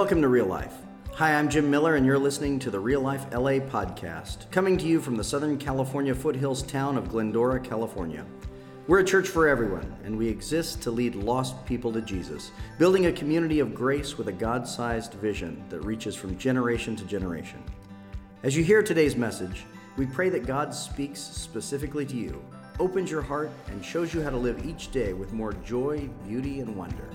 Welcome to Real Life. Hi, I'm Jim Miller, and you're listening to the Real Life LA podcast, coming to you from the Southern California foothills town of Glendora, California. We're a church for everyone, and we exist to lead lost people to Jesus, building a community of grace with a God sized vision that reaches from generation to generation. As you hear today's message, we pray that God speaks specifically to you, opens your heart, and shows you how to live each day with more joy, beauty, and wonder.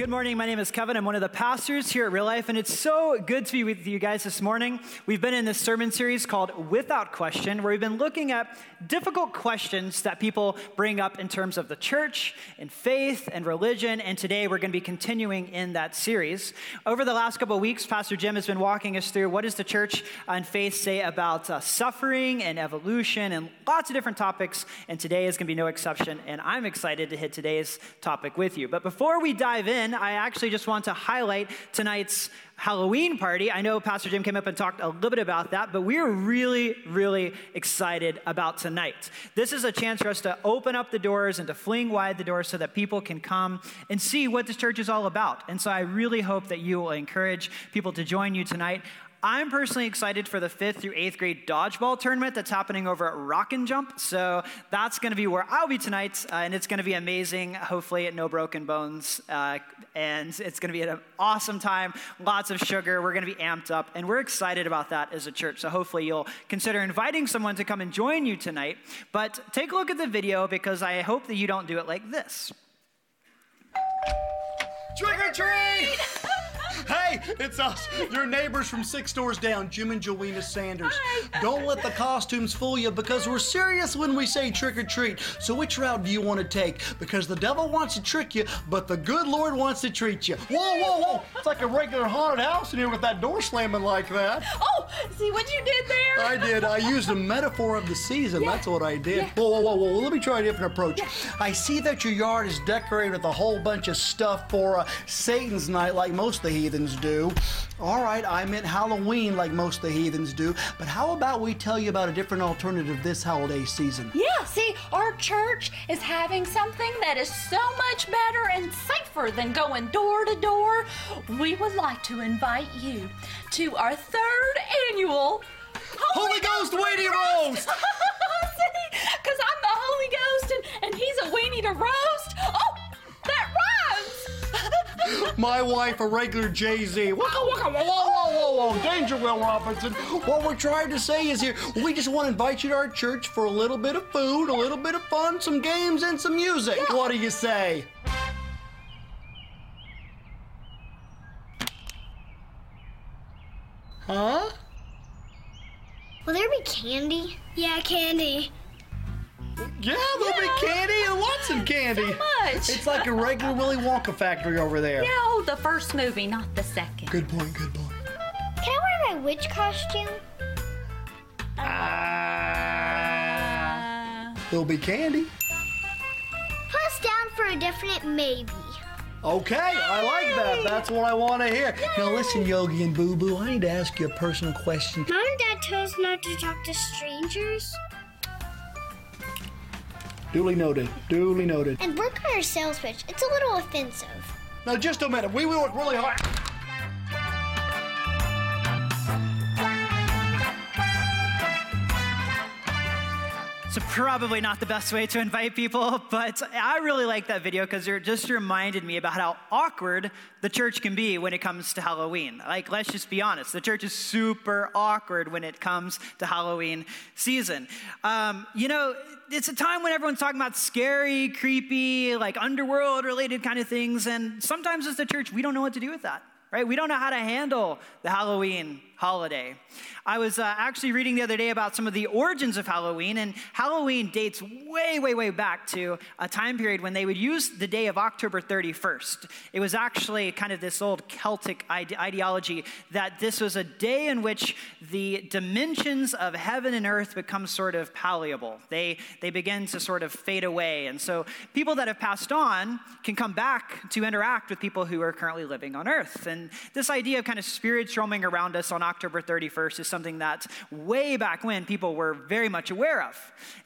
Good morning. My name is Kevin. I'm one of the pastors here at Real Life, and it's so good to be with you guys this morning. We've been in this sermon series called Without Question, where we've been looking at difficult questions that people bring up in terms of the church and faith and religion. And today we're going to be continuing in that series. Over the last couple of weeks, Pastor Jim has been walking us through what does the church and faith say about uh, suffering and evolution and lots of different topics. And today is going to be no exception. And I'm excited to hit today's topic with you. But before we dive in, I actually just want to highlight tonight's Halloween party. I know Pastor Jim came up and talked a little bit about that, but we're really, really excited about tonight. This is a chance for us to open up the doors and to fling wide the doors so that people can come and see what this church is all about. And so I really hope that you will encourage people to join you tonight. I'm personally excited for the fifth through eighth grade dodgeball tournament that's happening over at Rockin' Jump. So that's going to be where I'll be tonight, uh, and it's going to be amazing. Hopefully, no broken bones, uh, and it's going to be an awesome time. Lots of sugar. We're going to be amped up, and we're excited about that as a church. So hopefully, you'll consider inviting someone to come and join you tonight. But take a look at the video because I hope that you don't do it like this. Trick or treat! Hey, it's us, your neighbors from six doors down, Jim and Joanna Sanders. Hi. Don't let the costumes fool you because we're serious when we say trick or treat. So, which route do you want to take? Because the devil wants to trick you, but the good Lord wants to treat you. Whoa, whoa, whoa! It's like a regular haunted house in here with that door slamming like that. Oh, see what you did there? I did. I used a metaphor of the season. Yeah. That's what I did. Yeah. Whoa, whoa, whoa, whoa. Let me try a different approach. Yeah. I see that your yard is decorated with a whole bunch of stuff for uh, Satan's night, like most of the heathens do. All right, I meant Halloween like most of the heathens do, but how about we tell you about a different alternative this holiday season? Yeah, see, our church is having something that is so much better and safer than going door to door. We would like to invite you to our third annual Holy, Holy Ghost, Ghost Weenie Roast! Because I'm the Holy Ghost and, and he's a weenie to roast. Oh, that my wife, a regular Jay Z. Whoa, whoa, whoa, whoa, whoa, Danger, Will Robinson. What we're trying to say is here, we just want to invite you to our church for a little bit of food, a little bit of fun, some games, and some music. Yeah. What do you say? Huh? Will there be candy? Yeah, candy. Yeah, there'll yeah. be candy and lots of candy. So much. It's like a regular Willy Wonka factory over there. Yeah, oh, the first movie, not the second. Good point, good point. Can I wear my witch costume? Ah. Uh, there'll be candy. Put us down for a definite maybe. Okay, I like that. That's what I want to hear. Yay. Now listen, Yogi and Boo Boo, I need to ask you a personal question. Mom and Dad told us not to talk to strangers. Duly noted. Duly noted. And work on our sales pitch. It's a little offensive. Now, just a minute. We work really hard. So, probably not the best way to invite people, but I really like that video because it just reminded me about how awkward the church can be when it comes to Halloween. Like, let's just be honest, the church is super awkward when it comes to Halloween season. Um, you know, it's a time when everyone's talking about scary, creepy, like underworld related kind of things, and sometimes as the church, we don't know what to do with that right? We don't know how to handle the Halloween holiday. I was uh, actually reading the other day about some of the origins of Halloween, and Halloween dates way, way, way back to a time period when they would use the day of October 31st. It was actually kind of this old Celtic ide- ideology that this was a day in which the dimensions of heaven and earth become sort of palliable. They, they begin to sort of fade away. And so people that have passed on can come back to interact with people who are currently living on earth. And this idea of kind of spirits roaming around us on October 31st is something that way back when people were very much aware of.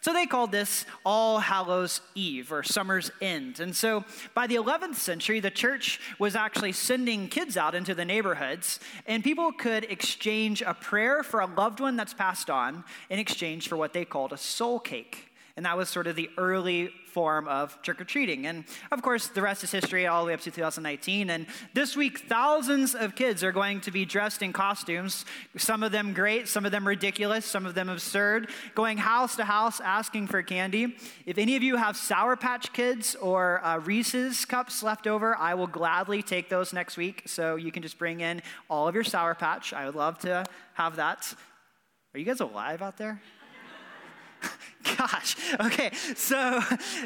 So they called this All Hallows Eve or Summer's End. And so by the 11th century, the church was actually sending kids out into the neighborhoods, and people could exchange a prayer for a loved one that's passed on in exchange for what they called a soul cake. And that was sort of the early form of trick or treating. And of course, the rest is history all the way up to 2019. And this week, thousands of kids are going to be dressed in costumes, some of them great, some of them ridiculous, some of them absurd, going house to house asking for candy. If any of you have Sour Patch Kids or uh, Reese's cups left over, I will gladly take those next week. So you can just bring in all of your Sour Patch. I would love to have that. Are you guys alive out there? Gosh. Okay. So,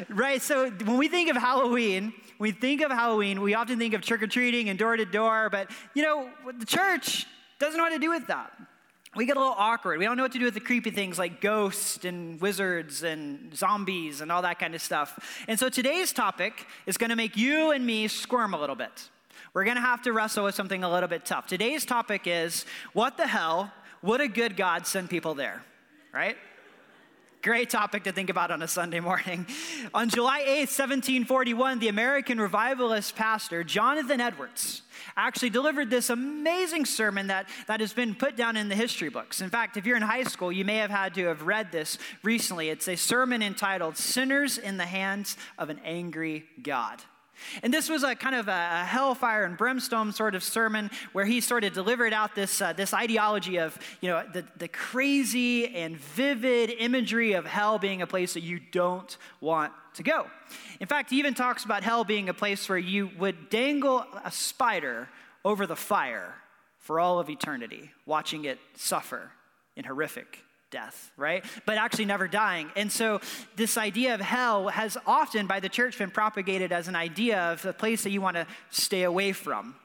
right. So when we think of Halloween, we think of Halloween, we often think of trick or treating and door to door, but you know, the church doesn't know what to do with that. We get a little awkward. We don't know what to do with the creepy things like ghosts and wizards and zombies and all that kind of stuff. And so today's topic is going to make you and me squirm a little bit. We're going to have to wrestle with something a little bit tough. Today's topic is what the hell would a good God send people there, right? Great topic to think about on a Sunday morning. On July 8th, 1741, the American revivalist pastor Jonathan Edwards actually delivered this amazing sermon that, that has been put down in the history books. In fact, if you're in high school, you may have had to have read this recently. It's a sermon entitled Sinners in the Hands of an Angry God. And this was a kind of a, hellfire and brimstone sort of sermon where he sort of delivered out this, uh, this ideology of, you know, the, the crazy and vivid imagery of hell being a place that you don't want to go. In fact, he even talks about hell being a place where you would dangle a spider over the fire for all of eternity, watching it suffer in horrific death, right? But actually never dying. And so this idea of hell has often by the church been propagated as an idea of a place that you want to stay away from.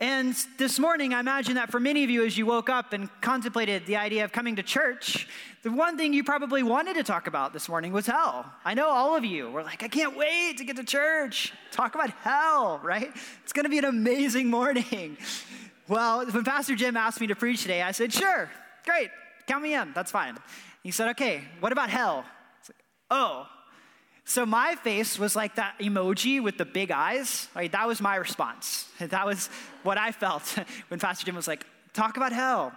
And this morning, I imagine that for many of you, as you woke up and contemplated the idea of coming to church, the one thing you probably wanted to talk about this morning was hell. I know all of you were like, I can't wait to get to church. Talk about hell, right? It's going to be an amazing morning. Well, when Pastor Jim asked me to preach today, I said, sure, great count me in. That's fine. He said, okay, what about hell? Like, oh. So my face was like that emoji with the big eyes. Right? That was my response. That was what I felt when Pastor Jim was like, talk about hell.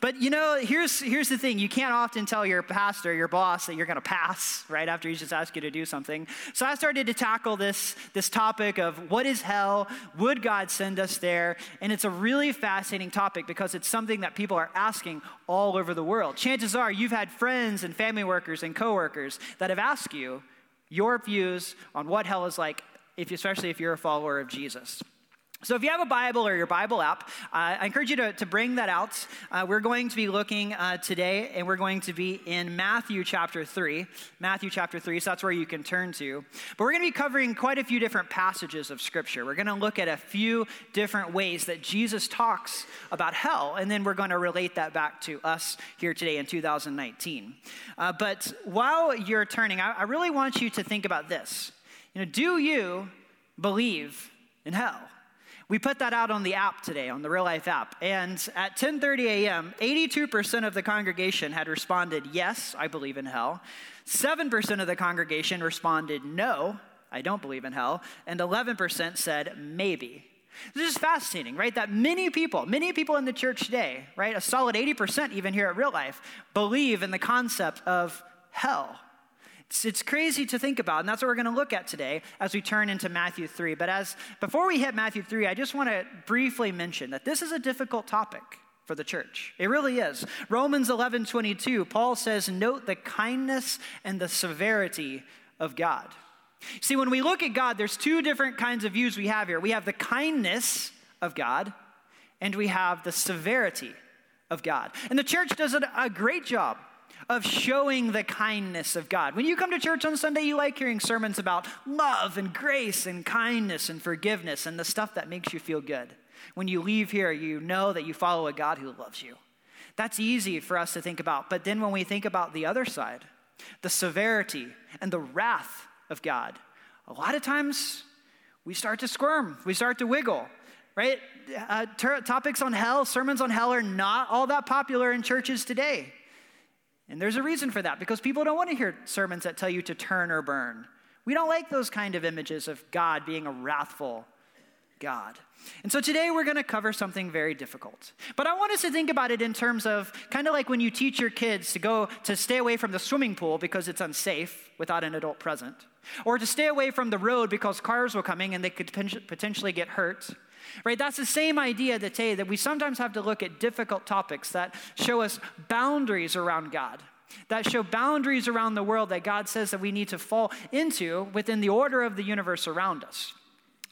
But you know, here's, here's the thing you can't often tell your pastor, your boss, that you're going to pass right after he just asked you to do something. So I started to tackle this, this topic of what is hell? Would God send us there? And it's a really fascinating topic because it's something that people are asking all over the world. Chances are you've had friends and family workers and coworkers that have asked you your views on what hell is like, if, especially if you're a follower of Jesus. So, if you have a Bible or your Bible app, uh, I encourage you to, to bring that out. Uh, we're going to be looking uh, today, and we're going to be in Matthew chapter 3. Matthew chapter 3, so that's where you can turn to. But we're going to be covering quite a few different passages of Scripture. We're going to look at a few different ways that Jesus talks about hell, and then we're going to relate that back to us here today in 2019. Uh, but while you're turning, I, I really want you to think about this. You know, do you believe in hell? We put that out on the app today, on the Real Life app. And at 10:30 a.m., 82% of the congregation had responded, "Yes, I believe in hell." 7% of the congregation responded, "No, I don't believe in hell." And 11% said, "Maybe." This is fascinating, right? That many people, many people in the church today, right, a solid 80% even here at Real Life, believe in the concept of hell. It's, it's crazy to think about, and that's what we're going to look at today as we turn into Matthew 3. But as before we hit Matthew 3, I just want to briefly mention that this is a difficult topic for the church. It really is. Romans 11 22, Paul says, Note the kindness and the severity of God. See, when we look at God, there's two different kinds of views we have here. We have the kindness of God, and we have the severity of God. And the church does a great job of showing the kindness of God. When you come to church on Sunday, you like hearing sermons about love and grace and kindness and forgiveness and the stuff that makes you feel good. When you leave here, you know that you follow a God who loves you. That's easy for us to think about. But then when we think about the other side, the severity and the wrath of God, a lot of times we start to squirm, we start to wiggle, right? Uh, ter- topics on hell, sermons on hell are not all that popular in churches today. And there's a reason for that because people don't want to hear sermons that tell you to turn or burn. We don't like those kind of images of God being a wrathful God. And so today we're going to cover something very difficult. But I want us to think about it in terms of kind of like when you teach your kids to go to stay away from the swimming pool because it's unsafe without an adult present, or to stay away from the road because cars were coming and they could potentially get hurt. Right? That's the same idea that that we sometimes have to look at difficult topics that show us boundaries around God that show boundaries around the world that God says that we need to fall into within the order of the universe around us.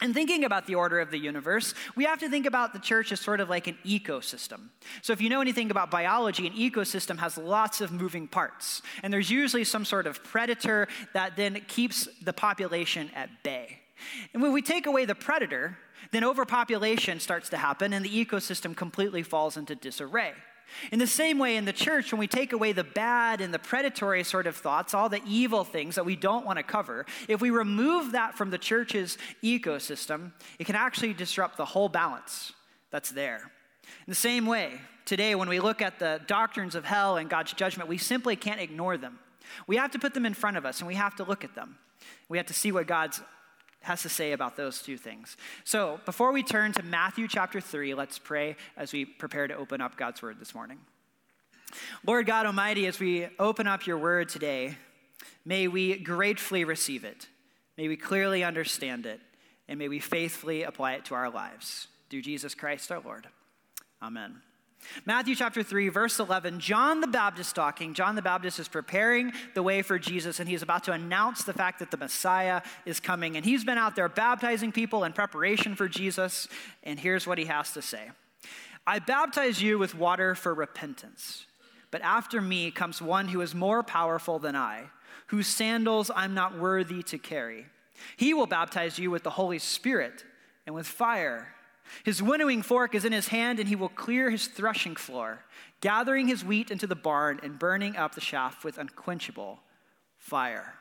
And thinking about the order of the universe, we have to think about the church as sort of like an ecosystem. So, if you know anything about biology, an ecosystem has lots of moving parts. And there's usually some sort of predator that then keeps the population at bay. And when we take away the predator, then overpopulation starts to happen and the ecosystem completely falls into disarray. In the same way, in the church, when we take away the bad and the predatory sort of thoughts, all the evil things that we don't want to cover, if we remove that from the church's ecosystem, it can actually disrupt the whole balance that's there. In the same way, today, when we look at the doctrines of hell and God's judgment, we simply can't ignore them. We have to put them in front of us and we have to look at them. We have to see what God's has to say about those two things. So, before we turn to Matthew chapter 3, let's pray as we prepare to open up God's word this morning. Lord God Almighty, as we open up your word today, may we gratefully receive it. May we clearly understand it, and may we faithfully apply it to our lives. Through Jesus Christ our Lord. Amen. Matthew chapter 3, verse 11, John the Baptist talking. John the Baptist is preparing the way for Jesus, and he's about to announce the fact that the Messiah is coming. And he's been out there baptizing people in preparation for Jesus. And here's what he has to say I baptize you with water for repentance, but after me comes one who is more powerful than I, whose sandals I'm not worthy to carry. He will baptize you with the Holy Spirit and with fire. His winnowing fork is in his hand, and he will clear his threshing floor, gathering his wheat into the barn and burning up the chaff with unquenchable fire.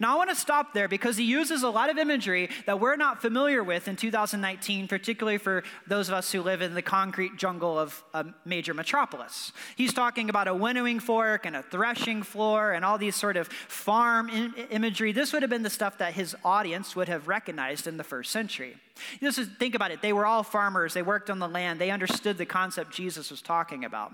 Now, I want to stop there because he uses a lot of imagery that we're not familiar with in 2019, particularly for those of us who live in the concrete jungle of a major metropolis. He's talking about a winnowing fork and a threshing floor and all these sort of farm in- imagery. This would have been the stuff that his audience would have recognized in the first century. Just think about it. They were all farmers, they worked on the land, they understood the concept Jesus was talking about.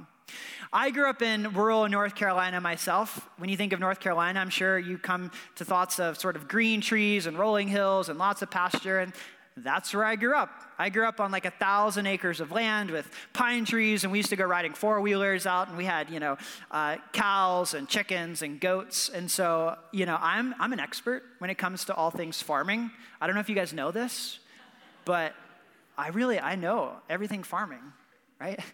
I grew up in rural North Carolina myself. When you think of North Carolina, I'm sure you come to thoughts of sort of green trees and rolling hills and lots of pasture, and that's where I grew up. I grew up on like a thousand acres of land with pine trees, and we used to go riding four wheelers out, and we had, you know, uh, cows and chickens and goats. And so, you know, I'm, I'm an expert when it comes to all things farming. I don't know if you guys know this, but I really, I know everything farming, right?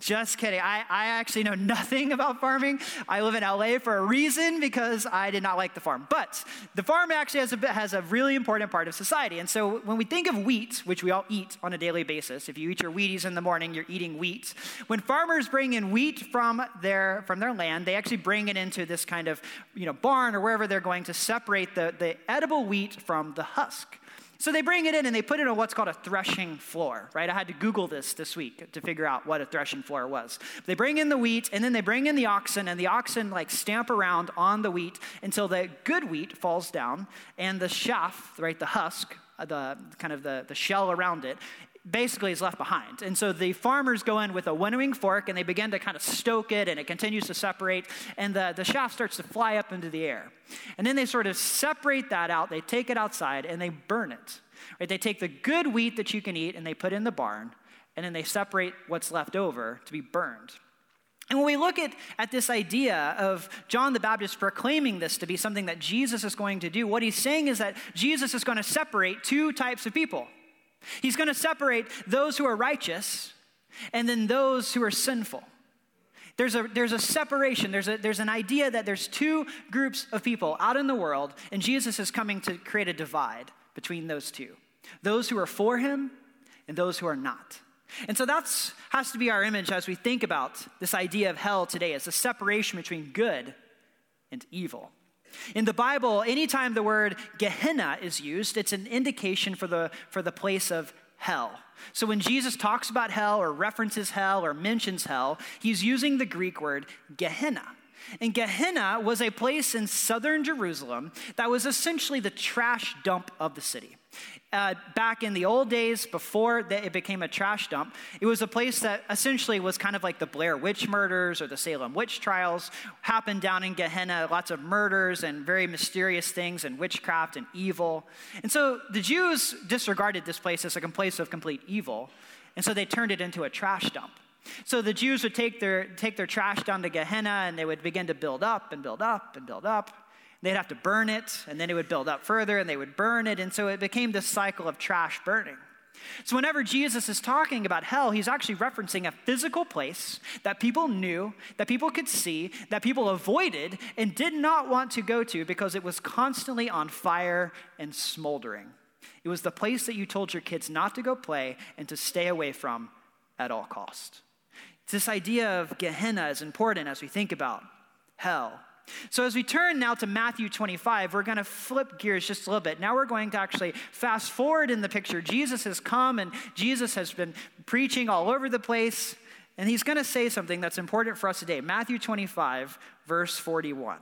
Just kidding. I, I actually know nothing about farming. I live in LA for a reason because I did not like the farm. But the farm actually has a, has a really important part of society. And so when we think of wheat, which we all eat on a daily basis, if you eat your Wheaties in the morning, you're eating wheat. When farmers bring in wheat from their, from their land, they actually bring it into this kind of you know, barn or wherever they're going to separate the, the edible wheat from the husk. So they bring it in and they put it on what's called a threshing floor, right? I had to Google this this week to figure out what a threshing floor was. They bring in the wheat and then they bring in the oxen and the oxen like stamp around on the wheat until the good wheat falls down and the chaff, right, the husk, uh, the kind of the, the shell around it basically is left behind. And so the farmers go in with a winnowing fork and they begin to kind of stoke it and it continues to separate and the, the chaff starts to fly up into the air. And then they sort of separate that out, they take it outside and they burn it. Right? They take the good wheat that you can eat and they put in the barn and then they separate what's left over to be burned. And when we look at, at this idea of John the Baptist proclaiming this to be something that Jesus is going to do, what he's saying is that Jesus is going to separate two types of people. He's going to separate those who are righteous and then those who are sinful. There's a, there's a separation. There's, a, there's an idea that there's two groups of people out in the world, and Jesus is coming to create a divide between those two those who are for him and those who are not. And so that's has to be our image as we think about this idea of hell today as a separation between good and evil. In the Bible, anytime the word Gehenna is used, it's an indication for the, for the place of hell. So when Jesus talks about hell or references hell or mentions hell, he's using the Greek word Gehenna. And Gehenna was a place in southern Jerusalem that was essentially the trash dump of the city. Uh, back in the old days, before it became a trash dump, it was a place that essentially was kind of like the Blair Witch murders or the Salem witch trials happened down in Gehenna. Lots of murders and very mysterious things and witchcraft and evil. And so the Jews disregarded this place as a place of complete evil, and so they turned it into a trash dump. So the Jews would take their, take their trash down to Gehenna and they would begin to build up and build up and build up. They'd have to burn it, and then it would build up further, and they would burn it. And so it became this cycle of trash burning. So, whenever Jesus is talking about hell, he's actually referencing a physical place that people knew, that people could see, that people avoided, and did not want to go to because it was constantly on fire and smoldering. It was the place that you told your kids not to go play and to stay away from at all cost. This idea of Gehenna is important as we think about hell. So, as we turn now to Matthew 25, we're going to flip gears just a little bit. Now, we're going to actually fast forward in the picture. Jesus has come and Jesus has been preaching all over the place, and he's going to say something that's important for us today. Matthew 25, verse 41.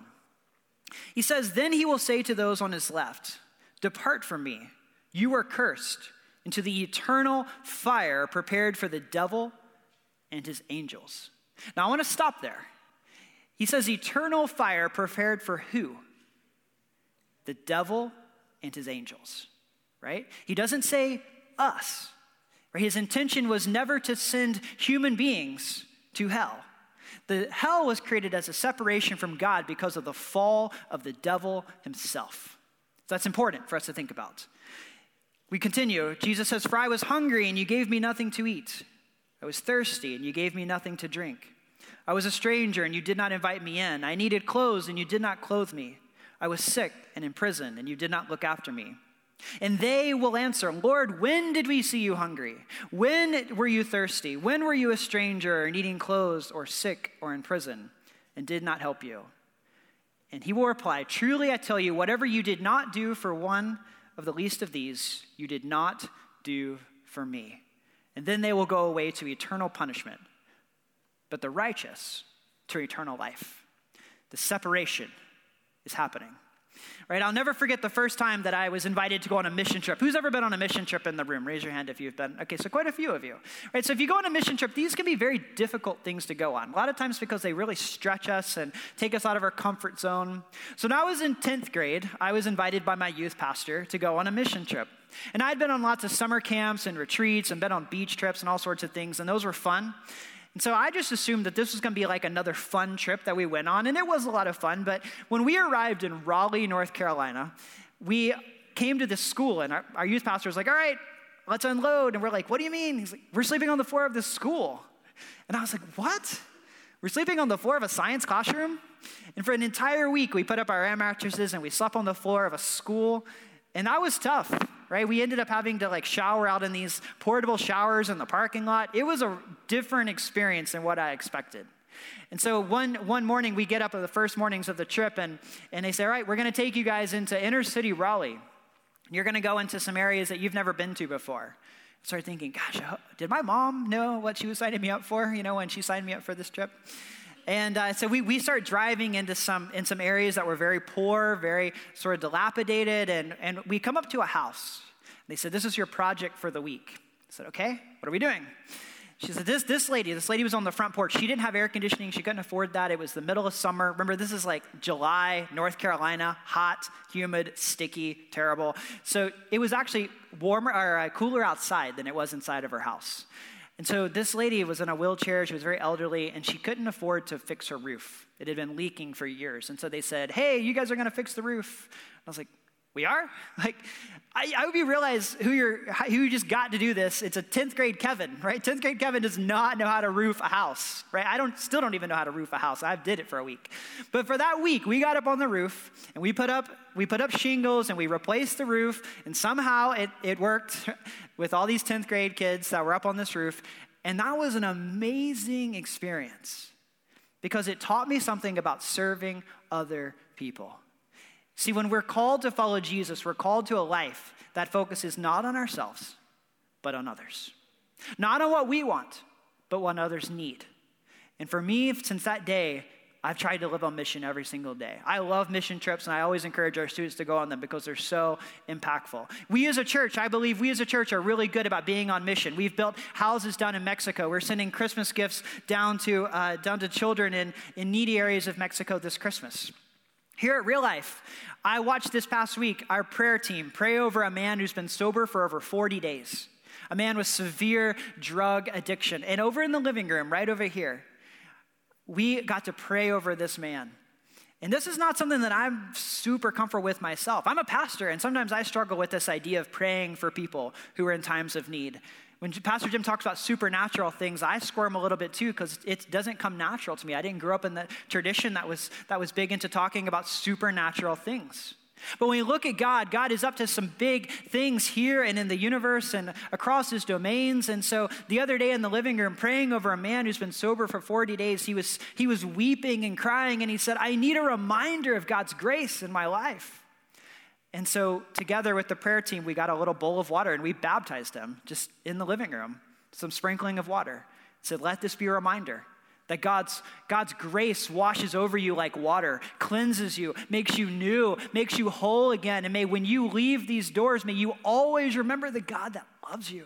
He says, Then he will say to those on his left, Depart from me, you are cursed, into the eternal fire prepared for the devil and his angels. Now, I want to stop there. He says, eternal fire prepared for who? The devil and his angels, right? He doesn't say us. Right? His intention was never to send human beings to hell. The hell was created as a separation from God because of the fall of the devil himself. So that's important for us to think about. We continue. Jesus says, For I was hungry and you gave me nothing to eat. I was thirsty and you gave me nothing to drink. I was a stranger and you did not invite me in. I needed clothes and you did not clothe me. I was sick and in prison and you did not look after me. And they will answer, Lord, when did we see you hungry? When were you thirsty? When were you a stranger or needing clothes or sick or in prison and did not help you? And he will reply, Truly I tell you, whatever you did not do for one of the least of these, you did not do for me. And then they will go away to eternal punishment but the righteous to eternal life. The separation is happening. Right? I'll never forget the first time that I was invited to go on a mission trip. Who's ever been on a mission trip in the room? Raise your hand if you've been. Okay, so quite a few of you. Right? So if you go on a mission trip, these can be very difficult things to go on. A lot of times because they really stretch us and take us out of our comfort zone. So now I was in 10th grade, I was invited by my youth pastor to go on a mission trip. And I'd been on lots of summer camps and retreats and been on beach trips and all sorts of things, and those were fun. And so I just assumed that this was going to be like another fun trip that we went on, and it was a lot of fun. But when we arrived in Raleigh, North Carolina, we came to this school, and our, our youth pastor was like, All right, let's unload. And we're like, What do you mean? He's like, We're sleeping on the floor of this school. And I was like, What? We're sleeping on the floor of a science classroom? And for an entire week, we put up our air mattresses and we slept on the floor of a school. And that was tough right? We ended up having to like shower out in these portable showers in the parking lot. It was a different experience than what I expected. And so one, one morning we get up at the first mornings of the trip and, and they say, all right, we're going to take you guys into inner city Raleigh. You're going to go into some areas that you've never been to before. I started thinking, gosh, did my mom know what she was signing me up for, you know, when she signed me up for this trip? And uh, so we, we start driving into some, in some areas that were very poor, very sort of dilapidated, and, and we come up to a house. They said, This is your project for the week. I said, Okay, what are we doing? She said, this, this lady, this lady was on the front porch. She didn't have air conditioning. She couldn't afford that. It was the middle of summer. Remember, this is like July, North Carolina, hot, humid, sticky, terrible. So it was actually warmer or uh, cooler outside than it was inside of her house. And so this lady was in a wheelchair, she was very elderly, and she couldn't afford to fix her roof. It had been leaking for years. And so they said, Hey, you guys are going to fix the roof. I was like, We are? Like, I, I hope you realize who you're, who you just got to do this. It's a 10th grade Kevin, right? 10th grade Kevin does not know how to roof a house, right? I don't, still don't even know how to roof a house. I've did it for a week. But for that week, we got up on the roof and we put up, we put up shingles and we replaced the roof. And somehow it, it worked with all these 10th grade kids that were up on this roof. And that was an amazing experience because it taught me something about serving other people. See, when we're called to follow Jesus, we're called to a life that focuses not on ourselves, but on others. Not on what we want, but what others need. And for me, since that day, I've tried to live on mission every single day. I love mission trips, and I always encourage our students to go on them because they're so impactful. We as a church, I believe we as a church are really good about being on mission. We've built houses down in Mexico. We're sending Christmas gifts down to, uh, down to children in, in needy areas of Mexico this Christmas. Here at Real Life, I watched this past week our prayer team pray over a man who's been sober for over 40 days, a man with severe drug addiction. And over in the living room, right over here, we got to pray over this man. And this is not something that I'm super comfortable with myself. I'm a pastor, and sometimes I struggle with this idea of praying for people who are in times of need. When Pastor Jim talks about supernatural things, I squirm a little bit too because it doesn't come natural to me. I didn't grow up in the tradition that was, that was big into talking about supernatural things. But when we look at God, God is up to some big things here and in the universe and across his domains. And so the other day in the living room, praying over a man who's been sober for 40 days, he was, he was weeping and crying, and he said, I need a reminder of God's grace in my life. And so, together with the prayer team, we got a little bowl of water and we baptized him just in the living room, some sprinkling of water. Said, Let this be a reminder that God's, God's grace washes over you like water, cleanses you, makes you new, makes you whole again. And may when you leave these doors, may you always remember the God that loves you.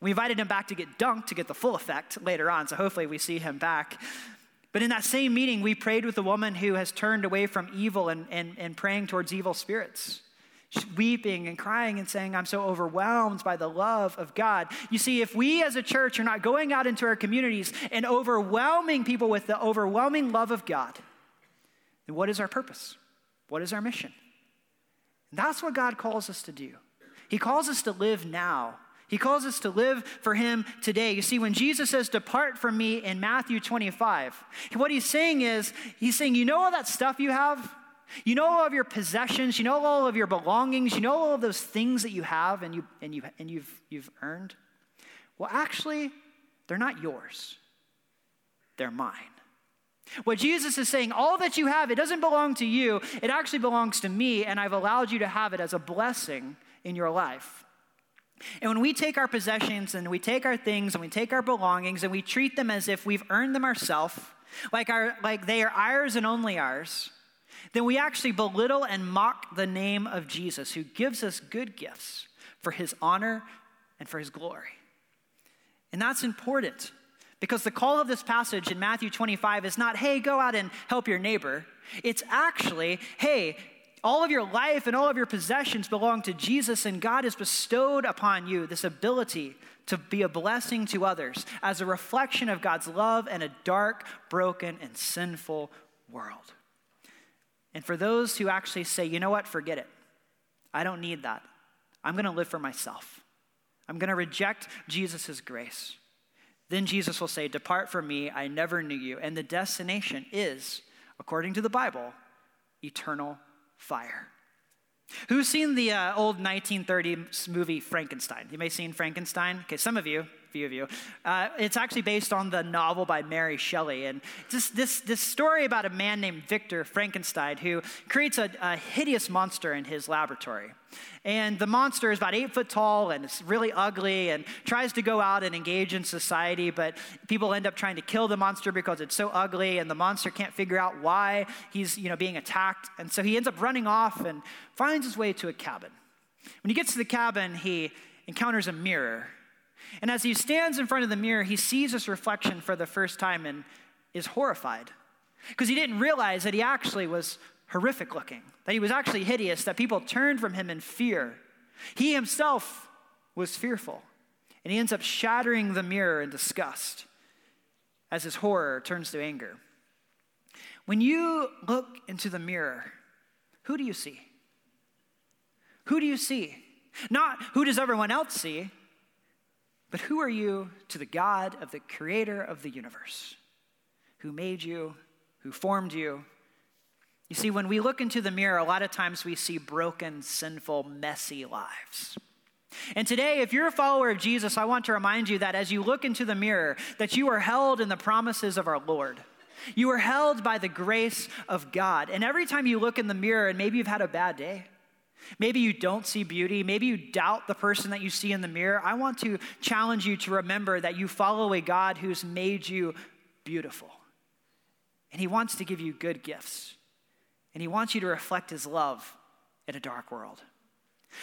We invited him back to get dunked to get the full effect later on, so hopefully we see him back. But in that same meeting, we prayed with a woman who has turned away from evil and, and, and praying towards evil spirits. She's weeping and crying and saying, I'm so overwhelmed by the love of God. You see, if we as a church are not going out into our communities and overwhelming people with the overwhelming love of God, then what is our purpose? What is our mission? And that's what God calls us to do. He calls us to live now he calls us to live for Him today. You see, when Jesus says, Depart from me in Matthew 25, what He's saying is, He's saying, You know all that stuff you have? You know all of your possessions, you know all of your belongings, you know all of those things that you have and, you, and, you, and you've, you've earned? Well, actually, they're not yours, they're mine. What Jesus is saying, all that you have, it doesn't belong to you, it actually belongs to me, and I've allowed you to have it as a blessing in your life. And when we take our possessions and we take our things and we take our belongings and we treat them as if we've earned them ourselves, like, our, like they are ours and only ours, then we actually belittle and mock the name of Jesus, who gives us good gifts for his honor and for his glory. And that's important because the call of this passage in Matthew 25 is not, hey, go out and help your neighbor. It's actually, hey, all of your life and all of your possessions belong to Jesus, and God has bestowed upon you this ability to be a blessing to others as a reflection of God's love in a dark, broken, and sinful world. And for those who actually say, you know what, forget it, I don't need that. I'm going to live for myself. I'm going to reject Jesus' grace. Then Jesus will say, Depart from me, I never knew you. And the destination is, according to the Bible, eternal fire. Who's seen the uh, old 1930s movie Frankenstein? You may have seen Frankenstein. Okay, some of you, few of you. Uh, it's actually based on the novel by Mary Shelley. And this, this, this story about a man named Victor Frankenstein who creates a, a hideous monster in his laboratory. And the monster is about eight foot tall and it's really ugly and tries to go out and engage in society, but people end up trying to kill the monster because it's so ugly and the monster can't figure out why he's you know, being attacked. And so he ends up running off and finds his way to a cabin. When he gets to the cabin, he encounters a mirror and as he stands in front of the mirror, he sees his reflection for the first time and is horrified because he didn't realize that he actually was horrific looking, that he was actually hideous, that people turned from him in fear. He himself was fearful, and he ends up shattering the mirror in disgust as his horror turns to anger. When you look into the mirror, who do you see? Who do you see? Not who does everyone else see, but who are you to the God of the creator of the universe, who made you, who formed you? You see, when we look into the mirror, a lot of times we see broken, sinful, messy lives. And today, if you're a follower of Jesus, I want to remind you that as you look into the mirror, that you are held in the promises of our Lord. You are held by the grace of God. And every time you look in the mirror, and maybe you've had a bad day, maybe you don't see beauty, maybe you doubt the person that you see in the mirror, I want to challenge you to remember that you follow a God who's made you beautiful. And He wants to give you good gifts. And He wants you to reflect His love in a dark world.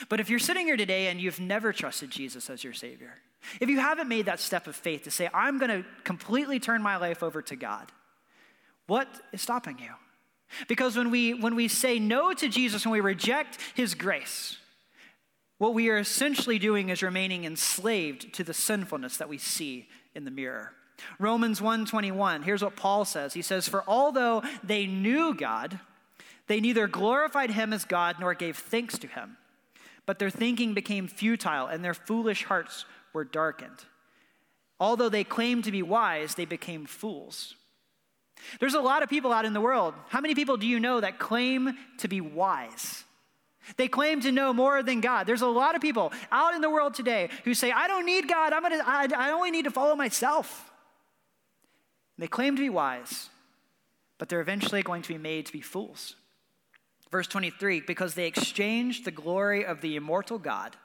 But if you're sitting here today and you've never trusted Jesus as your Savior, if you haven't made that step of faith to say, I'm going to completely turn my life over to God, what is stopping you? Because when we, when we say no to Jesus, when we reject his grace, what we are essentially doing is remaining enslaved to the sinfulness that we see in the mirror. Romans 1:21, here's what Paul says. He says, "For although they knew God, they neither glorified him as God nor gave thanks to him, but their thinking became futile and their foolish hearts were darkened. Although they claimed to be wise, they became fools." There's a lot of people out in the world. How many people do you know that claim to be wise? They claim to know more than God. There's a lot of people out in the world today who say, I don't need God, I'm gonna, I, I only need to follow myself. And they claim to be wise, but they're eventually going to be made to be fools. Verse 23 because they exchanged the glory of the immortal God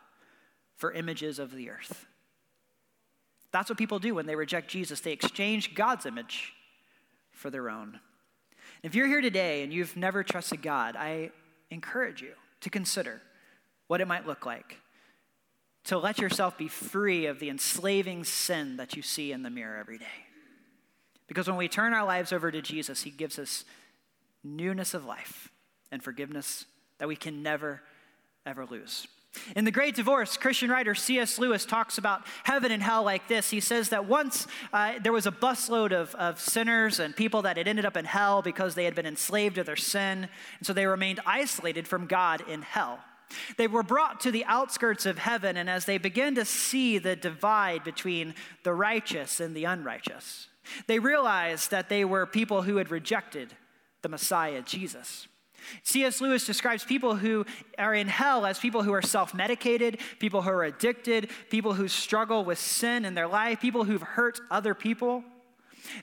for images of the earth. That's what people do when they reject Jesus. They exchange God's image for their own. If you're here today and you've never trusted God, I encourage you to consider what it might look like to let yourself be free of the enslaving sin that you see in the mirror every day. Because when we turn our lives over to Jesus, He gives us newness of life and forgiveness that we can never, ever lose. In The Great Divorce, Christian writer C.S. Lewis talks about heaven and hell like this. He says that once uh, there was a busload of, of sinners and people that had ended up in hell because they had been enslaved to their sin, and so they remained isolated from God in hell. They were brought to the outskirts of heaven, and as they began to see the divide between the righteous and the unrighteous, they realized that they were people who had rejected the Messiah, Jesus. C.S. Lewis describes people who are in hell as people who are self medicated, people who are addicted, people who struggle with sin in their life, people who've hurt other people.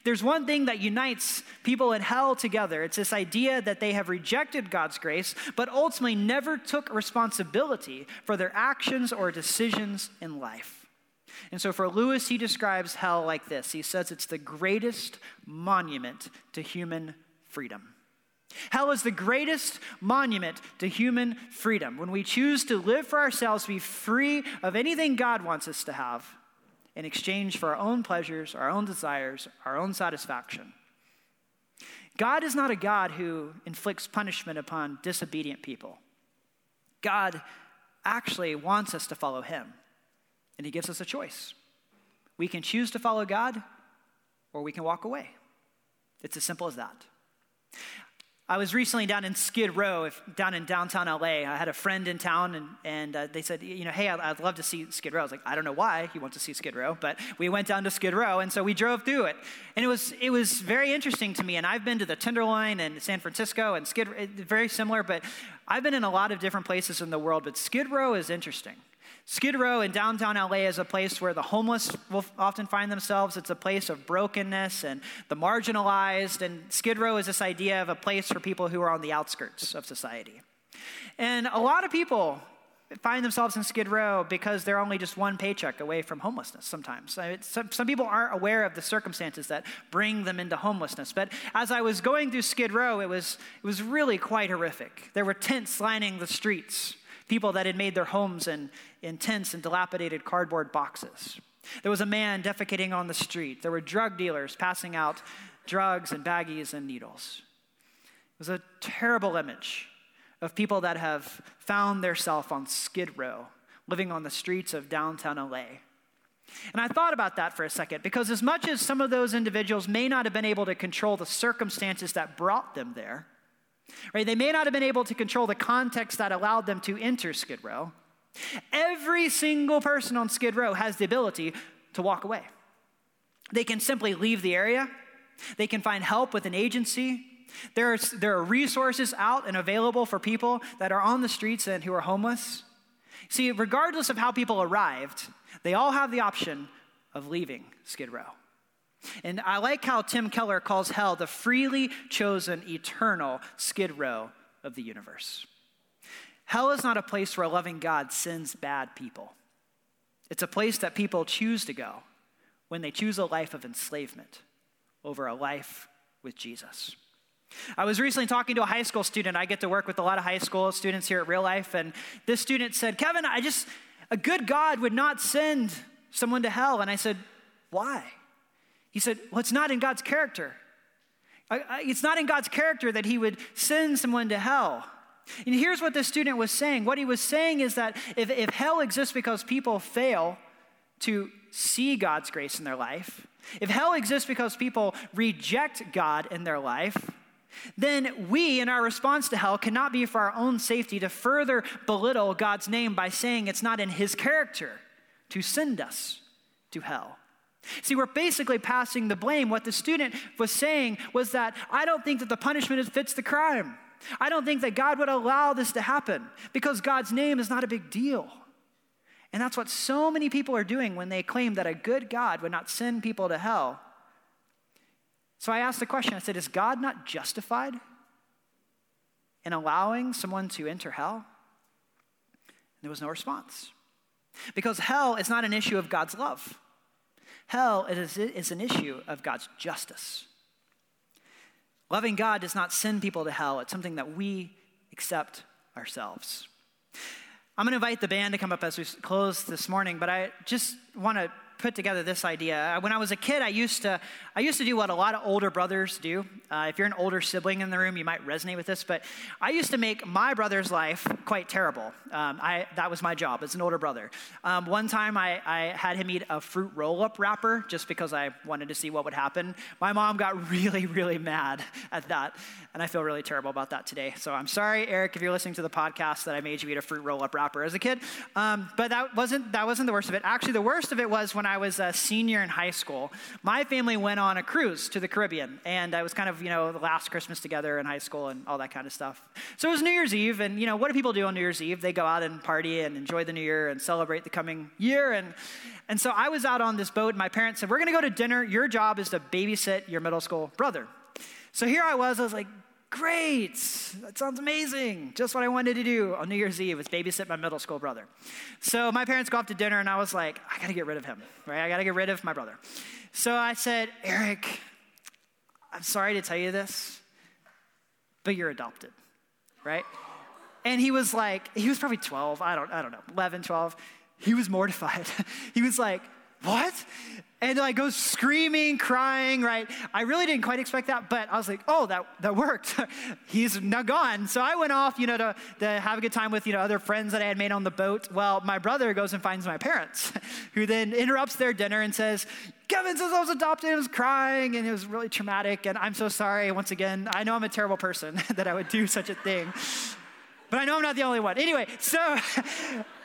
There's one thing that unites people in hell together. It's this idea that they have rejected God's grace, but ultimately never took responsibility for their actions or decisions in life. And so for Lewis, he describes hell like this he says it's the greatest monument to human freedom. Hell is the greatest monument to human freedom. When we choose to live for ourselves, be free of anything God wants us to have in exchange for our own pleasures, our own desires, our own satisfaction. God is not a God who inflicts punishment upon disobedient people. God actually wants us to follow Him, and He gives us a choice. We can choose to follow God, or we can walk away. It's as simple as that. I was recently down in Skid Row, if, down in downtown LA. I had a friend in town, and, and uh, they said, you know, hey, I'd, I'd, love to see Skid Row. I was like, I don't know why he want to see Skid Row, but we went down to Skid Row, and so we drove through it. And it was, it was very interesting to me. And I've been to the Tenderloin and San Francisco, and Skid Row, very similar, but I've been in a lot of different places in the world, but Skid Row is interesting. Skid Row in downtown LA is a place where the homeless will often find themselves. It's a place of brokenness and the marginalized. And Skid Row is this idea of a place for people who are on the outskirts of society. And a lot of people find themselves in Skid Row because they're only just one paycheck away from homelessness sometimes. Some, some people aren't aware of the circumstances that bring them into homelessness. But as I was going through Skid Row, it was, it was really quite horrific. There were tents lining the streets people that had made their homes in, in tents and dilapidated cardboard boxes. There was a man defecating on the street. There were drug dealers passing out drugs and baggies and needles. It was a terrible image of people that have found themselves on Skid Row, living on the streets of downtown LA. And I thought about that for a second because, as much as some of those individuals may not have been able to control the circumstances that brought them there, Right? They may not have been able to control the context that allowed them to enter Skid Row. Every single person on Skid Row has the ability to walk away. They can simply leave the area. They can find help with an agency. There are, there are resources out and available for people that are on the streets and who are homeless. See, regardless of how people arrived, they all have the option of leaving Skid Row. And I like how Tim Keller calls hell the freely chosen eternal skid row of the universe. Hell is not a place where a loving God sends bad people. It's a place that people choose to go when they choose a life of enslavement over a life with Jesus. I was recently talking to a high school student. I get to work with a lot of high school students here at Real Life, and this student said, Kevin, I just, a good God would not send someone to hell. And I said, Why? He said, Well, it's not in God's character. It's not in God's character that He would send someone to hell. And here's what this student was saying. What he was saying is that if, if hell exists because people fail to see God's grace in their life, if hell exists because people reject God in their life, then we, in our response to hell, cannot be for our own safety to further belittle God's name by saying it's not in His character to send us to hell. See, we're basically passing the blame. What the student was saying was that I don't think that the punishment fits the crime. I don't think that God would allow this to happen because God's name is not a big deal. And that's what so many people are doing when they claim that a good God would not send people to hell. So I asked the question I said, Is God not justified in allowing someone to enter hell? And there was no response. Because hell is not an issue of God's love. Hell is, is an issue of God's justice. Loving God does not send people to hell, it's something that we accept ourselves. I'm going to invite the band to come up as we close this morning, but I just want to put together this idea. When I was a kid, I used to, I used to do what a lot of older brothers do. Uh, if you're an older sibling in the room, you might resonate with this, but I used to make my brother's life quite terrible. Um, I, that was my job as an older brother. Um, one time I, I had him eat a fruit roll up wrapper just because I wanted to see what would happen. My mom got really, really mad at that, and I feel really terrible about that today. So I'm sorry, Eric, if you're listening to the podcast that I made you eat a fruit roll up wrapper as a kid. Um, but that wasn't, that wasn't the worst of it. Actually, the worst of it was when I was a senior in high school, my family went on a cruise to the Caribbean. And I was kind of, you know, the last Christmas together in high school and all that kind of stuff. So it was New Year's Eve. And, you know, what do people do on New Year's Eve? They go out and party and enjoy the new year and celebrate the coming year. And, and so I was out on this boat, and my parents said, We're going to go to dinner. Your job is to babysit your middle school brother. So here I was, I was like, Great. That sounds amazing. Just what I wanted to do on New Year's Eve was babysit my middle school brother. So my parents go off to dinner, and I was like, I got to get rid of him, right? I got to get rid of my brother. So I said, Eric, I'm sorry to tell you this, but you're adopted, right? And he was like, he was probably 12, I don't, I don't know, 11, 12. He was mortified. he was like, what? And like goes screaming, crying, right? I really didn't quite expect that, but I was like, oh, that, that worked. He's now gone. So I went off, you know, to, to have a good time with, you know, other friends that I had made on the boat. Well, my brother goes and finds my parents, who then interrupts their dinner and says, Kevin says I was adopted and was crying and it was really traumatic. And I'm so sorry. Once again, I know I'm a terrible person that I would do such a thing. But I know I'm not the only one. Anyway, so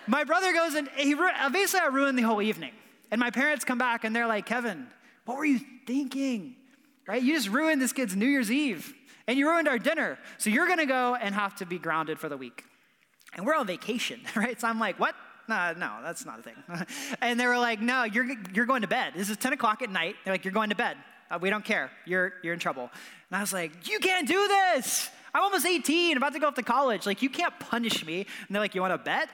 my brother goes and he basically I ruined the whole evening. And my parents come back and they're like, Kevin, what were you thinking? Right? You just ruined this kid's New Year's Eve and you ruined our dinner. So you're going to go and have to be grounded for the week. And we're on vacation, right? So I'm like, what? No, no, that's not a thing. and they were like, no, you're, you're going to bed. This is 10 o'clock at night. They're like, you're going to bed. Uh, we don't care. You're, you're in trouble. And I was like, you can't do this. I'm almost 18, about to go off to college. Like, you can't punish me. And they're like, you want to bet?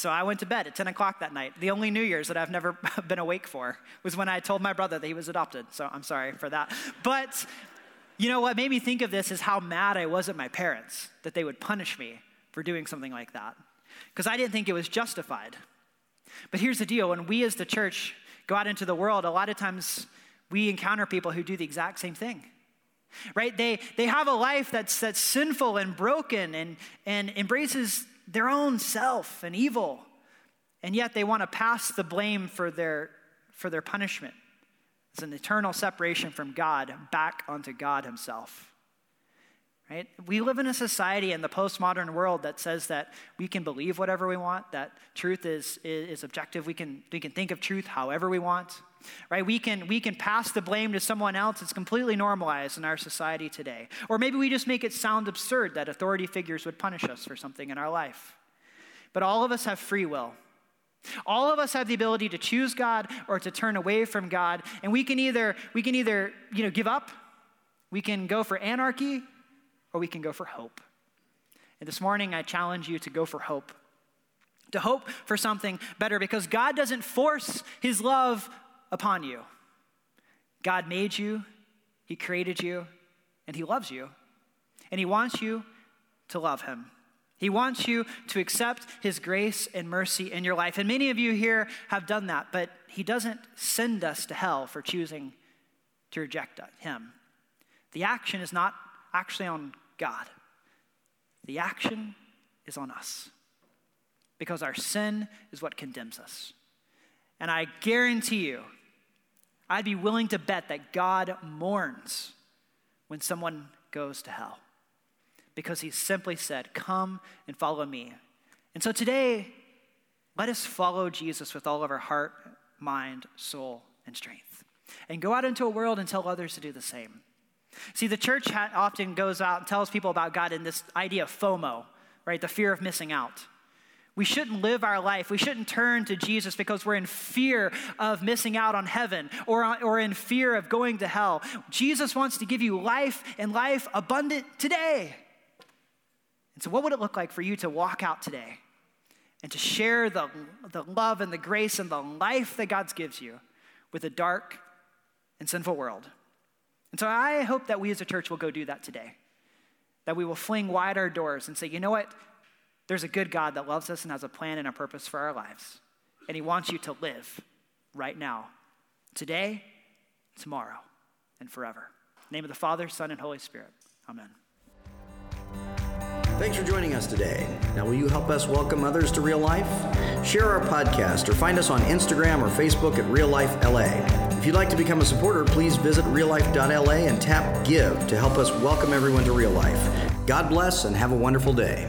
So I went to bed at 10 o'clock that night. The only New Year's that I've never been awake for was when I told my brother that he was adopted. So I'm sorry for that. But you know what made me think of this is how mad I was at my parents that they would punish me for doing something like that. Because I didn't think it was justified. But here's the deal when we as the church go out into the world, a lot of times we encounter people who do the exact same thing right they they have a life that's that's sinful and broken and and embraces their own self and evil, and yet they want to pass the blame for their, for their punishment. It's an eternal separation from God back onto God Himself. Right? We live in a society in the postmodern world that says that we can believe whatever we want, that truth is, is, is objective. We can, we can think of truth however we want. Right? We can, we can pass the blame to someone else. It's completely normalized in our society today. Or maybe we just make it sound absurd that authority figures would punish us for something in our life. But all of us have free will. All of us have the ability to choose God or to turn away from God, and we can either we can either, you know, give up, we can go for anarchy, or we can go for hope. And this morning I challenge you to go for hope. To hope for something better because God doesn't force his love upon you. God made you, he created you, and he loves you. And he wants you to love him. He wants you to accept His grace and mercy in your life. And many of you here have done that, but He doesn't send us to hell for choosing to reject Him. The action is not actually on God, the action is on us because our sin is what condemns us. And I guarantee you, I'd be willing to bet that God mourns when someone goes to hell because he simply said, Come and follow me. And so today, let us follow Jesus with all of our heart, mind, soul, and strength. And go out into a world and tell others to do the same. See, the church often goes out and tells people about God in this idea of FOMO, right? The fear of missing out. We shouldn't live our life. We shouldn't turn to Jesus because we're in fear of missing out on heaven or, or in fear of going to hell. Jesus wants to give you life and life abundant today. And so, what would it look like for you to walk out today and to share the, the love and the grace and the life that God gives you with a dark and sinful world? And so, I hope that we as a church will go do that today. That we will fling wide our doors and say, you know what? There's a good God that loves us and has a plan and a purpose for our lives. And He wants you to live right now, today, tomorrow, and forever. name of the Father, Son, and Holy Spirit. Amen. Thanks for joining us today. Now, will you help us welcome others to real life? Share our podcast or find us on Instagram or Facebook at Real Life LA. If you'd like to become a supporter, please visit reallife.la and tap Give to help us welcome everyone to real life. God bless and have a wonderful day.